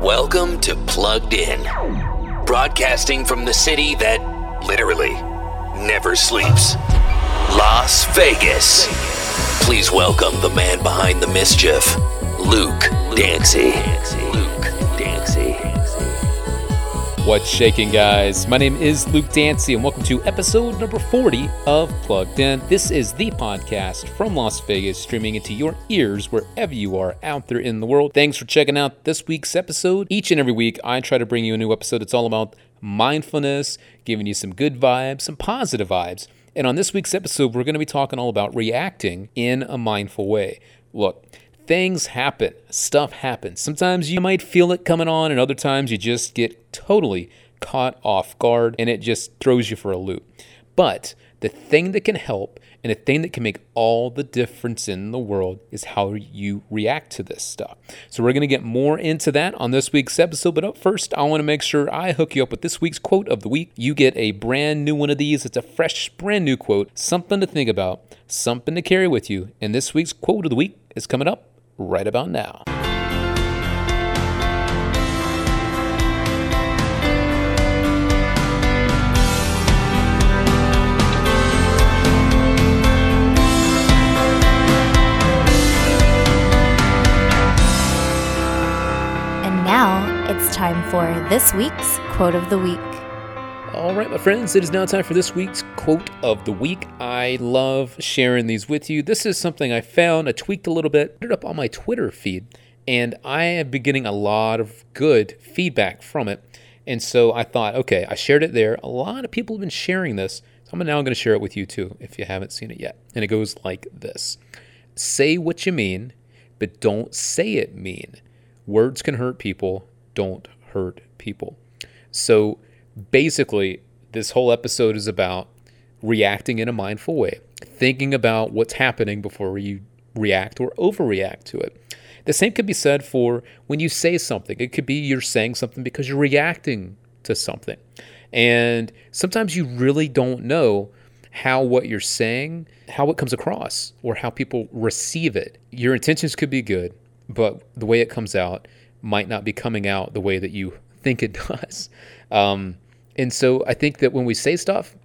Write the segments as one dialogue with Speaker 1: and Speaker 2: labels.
Speaker 1: Welcome to Plugged In, broadcasting from the city that literally never sleeps Las Vegas. Please welcome the man behind the mischief, Luke Dancy.
Speaker 2: What's shaking, guys? My name is Luke Dancy, and welcome to episode number 40 of Plugged In. This is the podcast from Las Vegas, streaming into your ears wherever you are out there in the world. Thanks for checking out this week's episode. Each and every week, I try to bring you a new episode that's all about mindfulness, giving you some good vibes, some positive vibes. And on this week's episode, we're going to be talking all about reacting in a mindful way. Look, things happen, stuff happens. Sometimes you might feel it coming on, and other times you just get totally caught off guard and it just throws you for a loop. But the thing that can help and the thing that can make all the difference in the world is how you react to this stuff. So, we're going to get more into that on this week's episode. But up first, I want to make sure I hook you up with this week's quote of the week. You get a brand new one of these. It's a fresh, brand new quote, something to think about, something to carry with you. And this week's quote of the week is coming up right about now.
Speaker 3: This week's quote of the week.
Speaker 2: All right, my friends, it is now time for this week's quote of the week. I love sharing these with you. This is something I found, I tweaked a little bit, put it up on my Twitter feed, and I have been getting a lot of good feedback from it. And so I thought, okay, I shared it there. A lot of people have been sharing this. So I'm now going to share it with you too if you haven't seen it yet. And it goes like this Say what you mean, but don't say it mean. Words can hurt people, don't hurt people. So basically, this whole episode is about reacting in a mindful way, thinking about what's happening before you react or overreact to it. The same could be said for when you say something. It could be you're saying something because you're reacting to something. And sometimes you really don't know how what you're saying, how it comes across, or how people receive it. Your intentions could be good, but the way it comes out might not be coming out the way that you think it does. Um, and so I think that when we say stuff,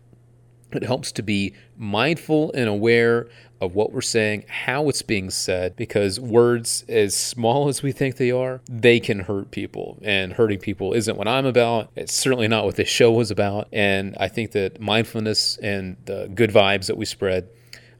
Speaker 2: it helps to be mindful and aware of what we're saying, how it's being said, because words, as small as we think they are, they can hurt people. And hurting people isn't what I'm about. It's certainly not what this show was about. And I think that mindfulness and the good vibes that we spread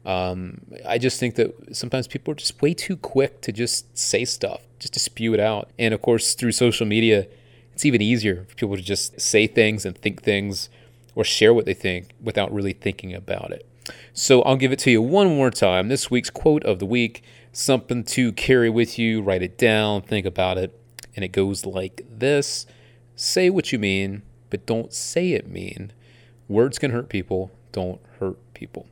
Speaker 2: um, I just think that sometimes people are just way too quick to just say stuff, just to spew it out. And of course, through social media, it's even easier for people to just say things and think things or share what they think without really thinking about it. So I'll give it to you one more time. This week's quote of the week, something to carry with you, write it down, think about it. And it goes like this Say what you mean, but don't say it mean. Words can hurt people, don't hurt people.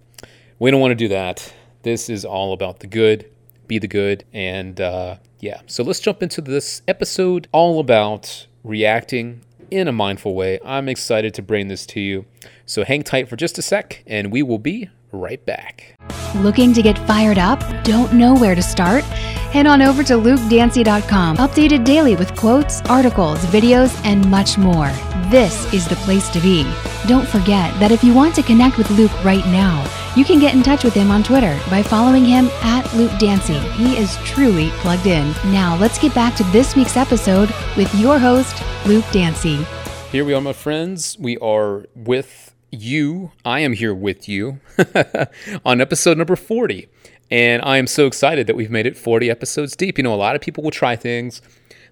Speaker 2: We don't want to do that. This is all about the good, be the good. And uh, yeah, so let's jump into this episode all about reacting in a mindful way. I'm excited to bring this to you. So hang tight for just a sec, and we will be right back.
Speaker 4: Looking to get fired up? Don't know where to start? Head on over to lukedancy.com, updated daily with quotes, articles, videos, and much more. This is the place to be. Don't forget that if you want to connect with Luke right now, you can get in touch with him on Twitter by following him at Luke Dancy. He is truly plugged in. Now let's get back to this week's episode with your host, Luke Dancy.
Speaker 2: Here we are, my friends. We are with you. I am here with you on episode number 40. And I am so excited that we've made it 40 episodes deep. You know, a lot of people will try things,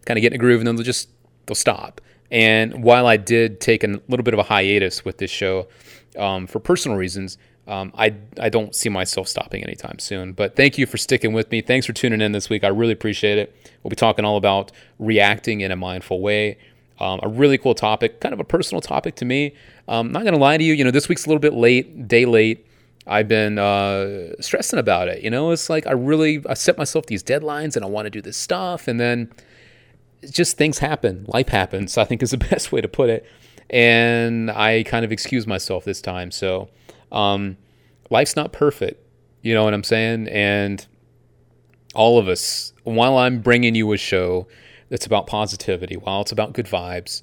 Speaker 2: kind of get in a groove, and then they'll just they'll stop. And while I did take a little bit of a hiatus with this show um, for personal reasons, um, I, I don't see myself stopping anytime soon. But thank you for sticking with me. Thanks for tuning in this week. I really appreciate it. We'll be talking all about reacting in a mindful way. Um, a really cool topic, kind of a personal topic to me. Um, not going to lie to you, you know, this week's a little bit late, day late. I've been uh, stressing about it. You know, it's like I really I set myself these deadlines and I want to do this stuff, and then just things happen. Life happens. I think is the best way to put it. And I kind of excuse myself this time. So um, life's not perfect. You know what I'm saying? And all of us, while I'm bringing you a show that's about positivity, while it's about good vibes,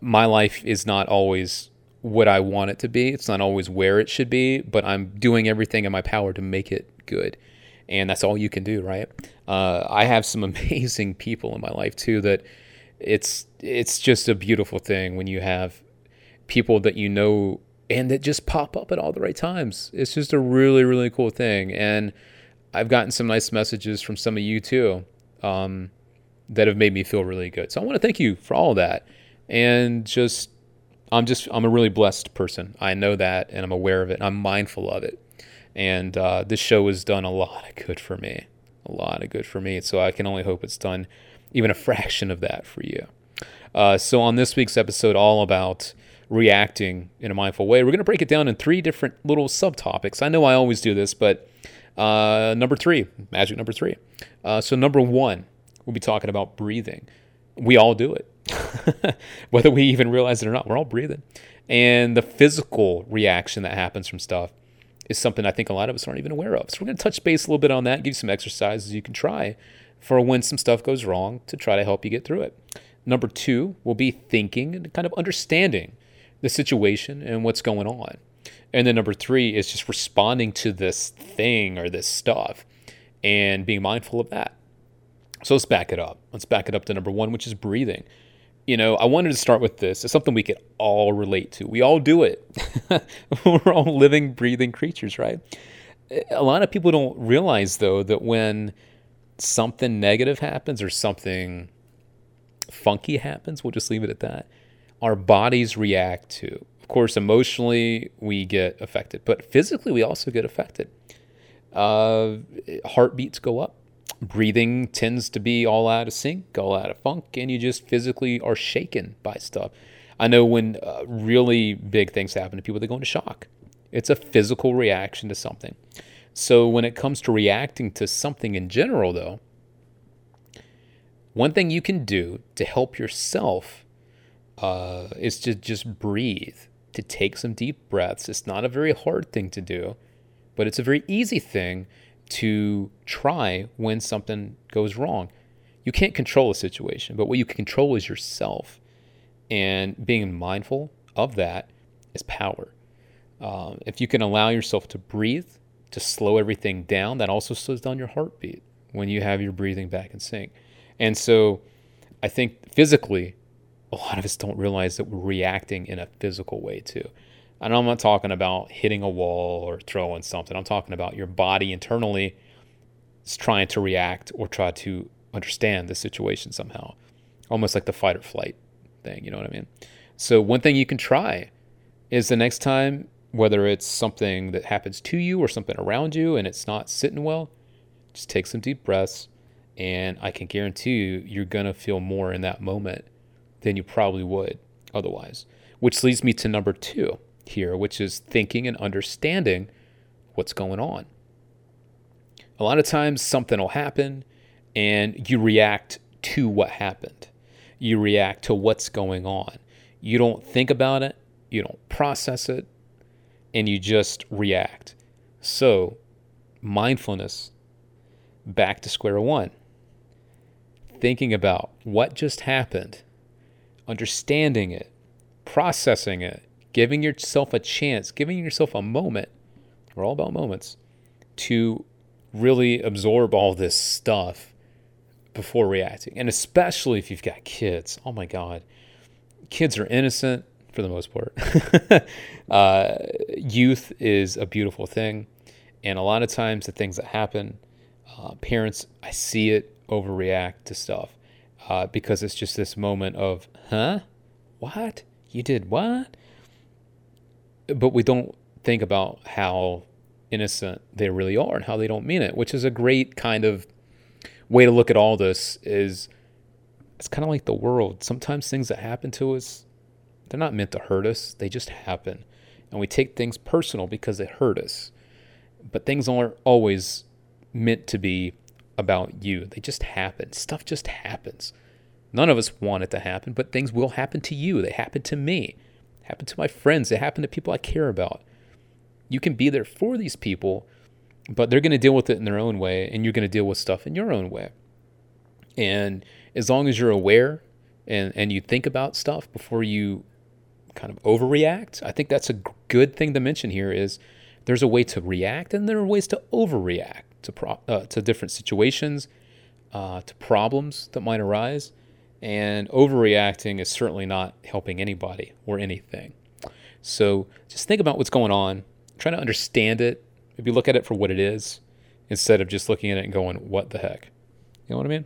Speaker 2: my life is not always what I want it to be. It's not always where it should be, but I'm doing everything in my power to make it good. And that's all you can do, right? Uh, I have some amazing people in my life too that it's it's just a beautiful thing when you have people that you know and that just pop up at all the right times. It's just a really really cool thing, and I've gotten some nice messages from some of you too um, that have made me feel really good. So I want to thank you for all that, and just I'm just I'm a really blessed person. I know that, and I'm aware of it. and I'm mindful of it, and uh, this show has done a lot of good for me, a lot of good for me. So I can only hope it's done even a fraction of that for you. Uh, so on this week's episode, all about reacting in a mindful way, we're going to break it down in three different little subtopics. I know I always do this, but uh, number three, magic number three. Uh, so number one, we'll be talking about breathing. We all do it. whether we even realize it or not. We're all breathing. And the physical reaction that happens from stuff is something I think a lot of us aren't even aware of. So we're going to touch base a little bit on that, give you some exercises you can try for when some stuff goes wrong to try to help you get through it. Number two will be thinking and kind of understanding the situation and what's going on. And then number three is just responding to this thing or this stuff and being mindful of that. So let's back it up. Let's back it up to number one, which is breathing you know, I wanted to start with this. It's something we could all relate to. We all do it. We're all living, breathing creatures, right? A lot of people don't realize, though, that when something negative happens or something funky happens, we'll just leave it at that, our bodies react to. Of course, emotionally, we get affected, but physically, we also get affected. Uh, heartbeats go up breathing tends to be all out of sync, all out of funk, and you just physically are shaken by stuff. I know when uh, really big things happen to people, they go into shock. It's a physical reaction to something. So when it comes to reacting to something in general, though, one thing you can do to help yourself uh, is to just breathe, to take some deep breaths. It's not a very hard thing to do, but it's a very easy thing to try when something goes wrong. You can't control a situation, but what you can control is yourself. And being mindful of that is power. Uh, if you can allow yourself to breathe, to slow everything down, that also slows down your heartbeat when you have your breathing back in sync. And so I think physically, a lot of us don't realize that we're reacting in a physical way too. And I'm not talking about hitting a wall or throwing something. I'm talking about your body internally is trying to react or try to understand the situation somehow. Almost like the fight or flight thing, you know what I mean? So, one thing you can try is the next time, whether it's something that happens to you or something around you and it's not sitting well, just take some deep breaths. And I can guarantee you, you're going to feel more in that moment than you probably would otherwise. Which leads me to number two here, which is thinking and understanding what's going on. A lot of times something will happen and you react to what happened. You react to what's going on. You don't think about it, you don't process it, and you just react. So, mindfulness, back to square one. Thinking about what just happened, understanding it, processing it, giving yourself a chance, giving yourself a moment, we're all about moments, to really absorb all this stuff before reacting. And especially if you've got kids. Oh my God. Kids are innocent for the most part. uh, youth is a beautiful thing. And a lot of times, the things that happen, uh, parents, I see it overreact to stuff uh, because it's just this moment of, huh? What? You did what? but we don't think about how innocent they really are and how they don't mean it, which is a great kind of way to look at all this is it's kind of like the world. Sometimes things that happen to us, they're not meant to hurt us, they just happen. And we take things personal because they hurt us. But things aren't always meant to be about you. They just happen. Stuff just happens. None of us want it to happen, but things will happen to you. They happen to me happen to my friends, They happen to people I care about. You can be there for these people, but they're going to deal with it in their own way, and you're going to deal with stuff in your own way. And as long as you're aware and, and you think about stuff before you kind of overreact, I think that's a good thing to mention here is there's a way to react and there are ways to overreact to, pro- uh, to different situations, uh, to problems that might arise. And overreacting is certainly not helping anybody or anything. So just think about what's going on, try to understand it, maybe look at it for what it is instead of just looking at it and going, what the heck? You know what I mean?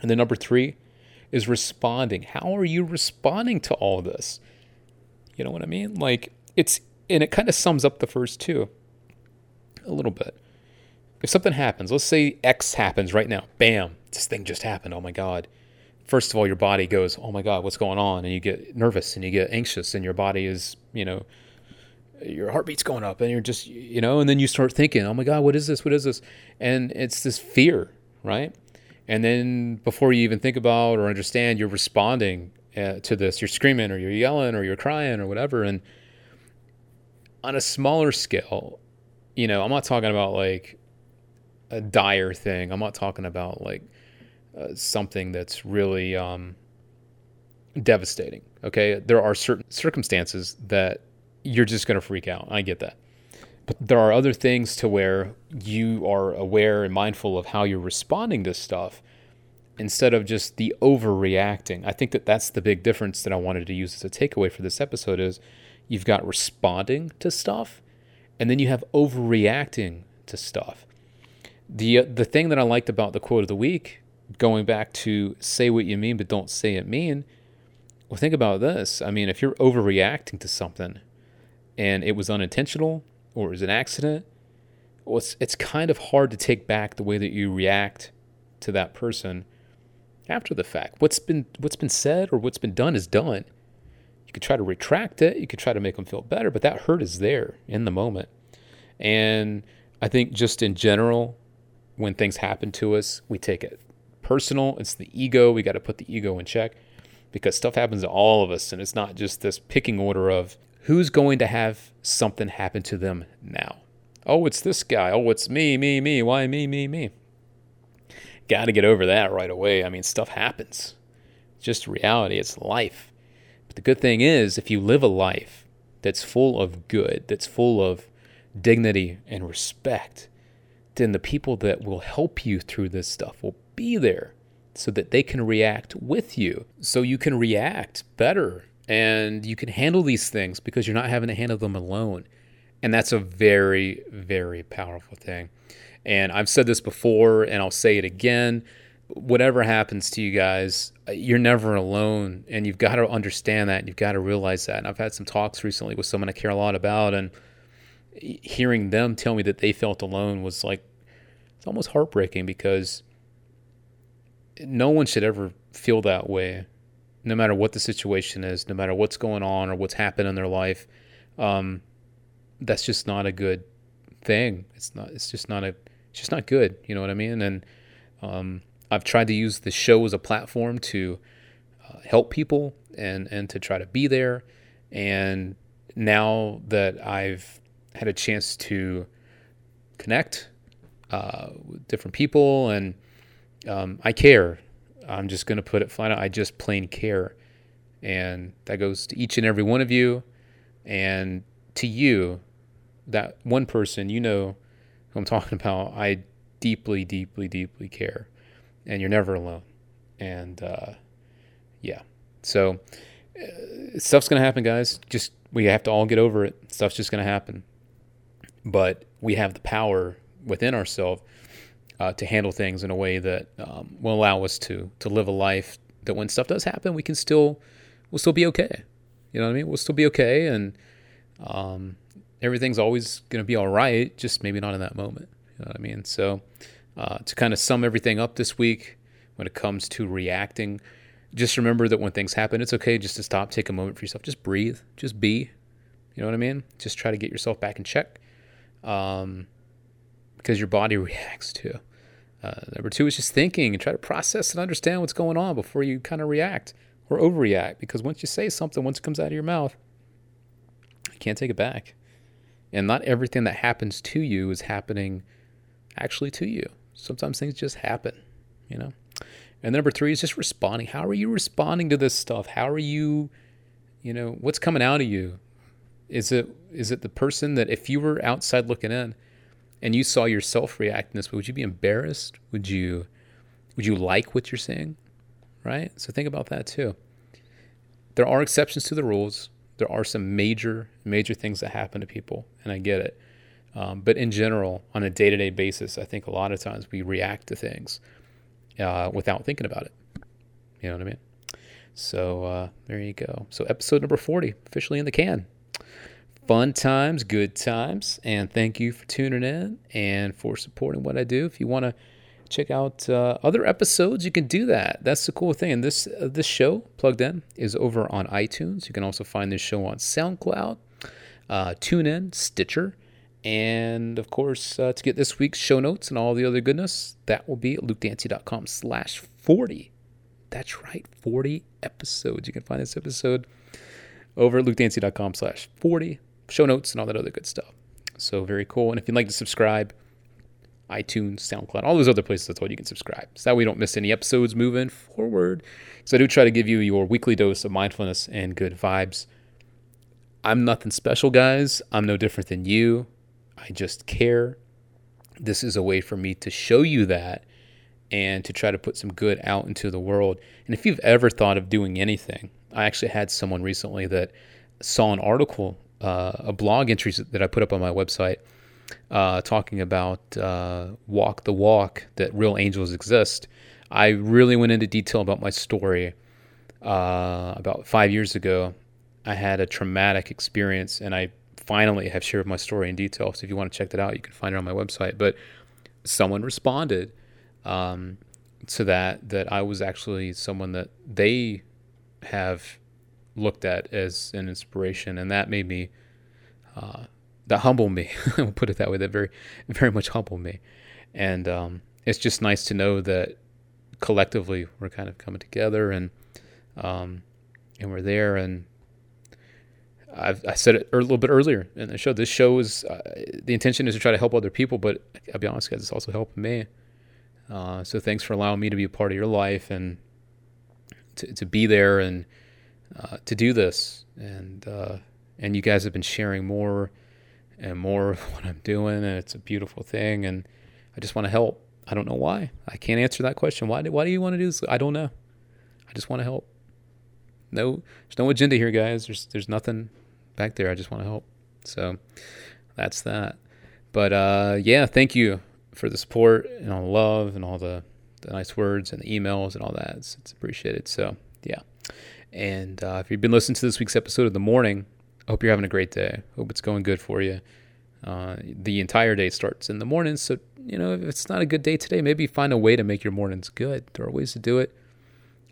Speaker 2: And then number three is responding. How are you responding to all this? You know what I mean? Like it's, and it kind of sums up the first two a little bit. If something happens, let's say X happens right now, bam, this thing just happened. Oh my God. First of all, your body goes, oh my God, what's going on? And you get nervous and you get anxious, and your body is, you know, your heartbeat's going up, and you're just, you know, and then you start thinking, oh my God, what is this? What is this? And it's this fear, right? And then before you even think about or understand, you're responding uh, to this. You're screaming or you're yelling or you're crying or whatever. And on a smaller scale, you know, I'm not talking about like a dire thing. I'm not talking about like uh, something that's really um, devastating. Okay, there are certain circumstances that you're just going to freak out. I get that. But there are other things to where you are aware and mindful of how you're responding to stuff instead of just the overreacting. I think that that's the big difference that I wanted to use as a takeaway for this episode is you've got responding to stuff and then you have overreacting to stuff. The uh, the thing that I liked about the quote of the week going back to say what you mean but don't say it mean, well think about this. I mean, if you're overreacting to something and it was unintentional or it was an accident, well, it's, it's kind of hard to take back the way that you react to that person after the fact. What's been what's been said or what's been done is done. You could try to retract it, you could try to make them feel better, but that hurt is there in the moment. And I think just in general, when things happen to us, we take it personal. It's the ego. We got to put the ego in check because stuff happens to all of us. And it's not just this picking order of who's going to have something happen to them now. Oh, it's this guy. Oh, it's me, me, me. Why me, me, me? got to get over that right away. I mean, stuff happens. It's just reality, it's life. But the good thing is, if you live a life that's full of good, that's full of dignity and respect, then the people that will help you through this stuff will be there so that they can react with you. So you can react better and you can handle these things because you're not having to handle them alone. And that's a very, very powerful thing. And I've said this before and I'll say it again. Whatever happens to you guys, uh, you're never alone. And you've got to understand that. And you've got to realize that. And I've had some talks recently with someone I care a lot about. And hearing them tell me that they felt alone was like, almost heartbreaking because no one should ever feel that way, no matter what the situation is, no matter what's going on or what's happened in their life. Um, that's just not a good thing. It's not. It's just not a. It's just not good. You know what I mean? And um, I've tried to use the show as a platform to uh, help people and and to try to be there. And now that I've had a chance to connect uh, different people and um, I care. I'm just going to put it flat out. I just plain care. And that goes to each and every one of you and to you that one person, you know who I'm talking about, I deeply, deeply, deeply care. And you're never alone. And uh, yeah. So uh, stuff's going to happen, guys. Just we have to all get over it. Stuff's just going to happen. But we have the power within ourselves uh, to handle things in a way that um, will allow us to to live a life that when stuff does happen, we can still we'll still be okay. You know what I mean? We'll still be okay, and um, everything's always going to be all right, just maybe not in that moment. You know what I mean? So, uh, to kind of sum everything up this week, when it comes to reacting, just remember that when things happen, it's okay just to stop, take a moment for yourself, just breathe, just be. You know what I mean? Just try to get yourself back in check, um, because your body reacts too. Uh, number two is just thinking and try to process and understand what's going on before you kind of react or overreact. Because once you say something, once it comes out of your mouth, you can't take it back. And not everything that happens to you is happening actually to you. Sometimes things just happen, you know? And number three is just responding. How are you responding to this stuff? How are you, you know, what's coming out of you? Is it is it the person that if you were outside looking in and you saw yourself reacting this way, would you be embarrassed? Would you would you like what you're saying? Right? So think about that too. There are exceptions to the rules. There are some major, major things that happen to people, and I get it. Um, but in general, on a day to day basis, I think a lot of times we react to things uh, without thinking about it. You know what I mean? So uh, there you go. So episode number 40, officially in the can. Fun times, good times, and thank you for tuning in and for supporting what I do. If you want to check out uh, other episodes, you can do that. That's the cool thing. And this uh, this show, Plugged In, is over on iTunes. You can also find this show on SoundCloud, uh, TuneIn, Stitcher, and of course, uh, to get this week's show notes and all the other goodness, that will be at lukedancy.com slash 40. That's right, 40 episodes. You can find this episode over at lukedancy.com slash 40 show notes and all that other good stuff. So very cool. And if you'd like to subscribe, iTunes, SoundCloud, all those other places, that's what you can subscribe. So that way you don't miss any episodes moving forward. So I do try to give you your weekly dose of mindfulness and good vibes. I'm nothing special, guys. I'm no different than you. I just care. This is a way for me to show you that and to try to put some good out into the world. And if you've ever thought of doing anything, I actually had someone recently that saw an article uh, a blog entry that I put up on my website uh, talking about uh, walk the walk that real angels exist. I really went into detail about my story. Uh, about five years ago, I had a traumatic experience, and I finally have shared my story in detail. So if you want to check that out, you can find it on my website. But someone responded um, to that that I was actually someone that they have looked at as an inspiration, and that made me uh, that humbled me. I'll put it that way. That very very much humbled me, and um, it's just nice to know that collectively we're kind of coming together and um, and we're there and. I've, I said it a little bit earlier in the show. This show is uh, the intention is to try to help other people, but I'll be honest, guys, it's also helping me. Uh, so thanks for allowing me to be a part of your life and to, to be there and uh, to do this, and uh, and you guys have been sharing more and more of what I'm doing, and it's a beautiful thing, and I just want to help. I don't know why. I can't answer that question. Why do, why do you want to do this? I don't know. I just want to help. No, there's no agenda here, guys. There's there's nothing back there. I just want to help. So that's that. But uh, yeah, thank you for the support and all the love and all the, the nice words and the emails and all that. It's, it's appreciated. So yeah. And uh, if you've been listening to this week's episode of the morning, I hope you're having a great day. Hope it's going good for you. Uh, the entire day starts in the morning, so you know if it's not a good day today, maybe find a way to make your mornings good. There are ways to do it.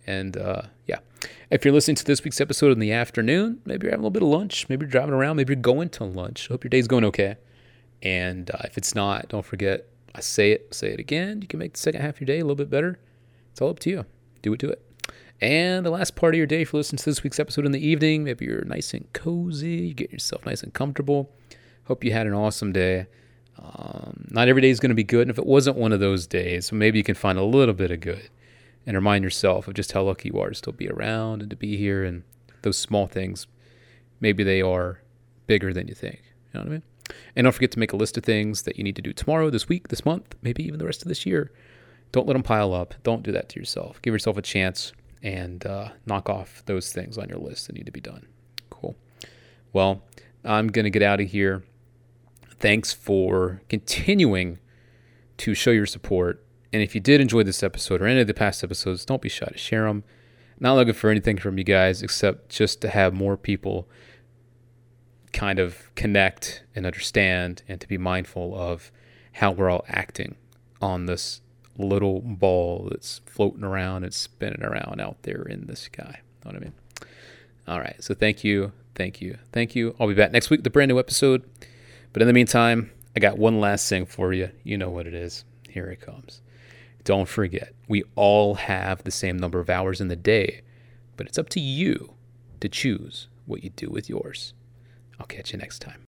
Speaker 2: And uh, yeah, if you're listening to this week's episode in the afternoon, maybe you're having a little bit of lunch, maybe you're driving around, maybe you're going to lunch. Hope your day's going okay. And uh, if it's not, don't forget I say it, say it again. You can make the second half of your day a little bit better. It's all up to you. Do it, do it. And the last part of your day, if you listen to this week's episode in the evening, maybe you're nice and cozy, you get yourself nice and comfortable. Hope you had an awesome day. Um, not every day is going to be good. And if it wasn't one of those days, maybe you can find a little bit of good and remind yourself of just how lucky you are to still be around and to be here. And those small things, maybe they are bigger than you think. You know what I mean? And don't forget to make a list of things that you need to do tomorrow, this week, this month, maybe even the rest of this year. Don't let them pile up. Don't do that to yourself. Give yourself a chance and uh, knock off those things on your list that need to be done. Cool. Well, I'm going to get out of here. Thanks for continuing to show your support. And if you did enjoy this episode or any of the past episodes, don't be shy to share them. Not looking for anything from you guys except just to have more people kind of connect and understand and to be mindful of how we're all acting on this little ball that's floating around and spinning around out there in the sky. Know what I mean? All right. So thank you. Thank you. Thank you. I'll be back next week with a brand new episode. But in the meantime, I got one last thing for you. You know what it is. Here it comes. Don't forget, we all have the same number of hours in the day, but it's up to you to choose what you do with yours. I'll catch you next time.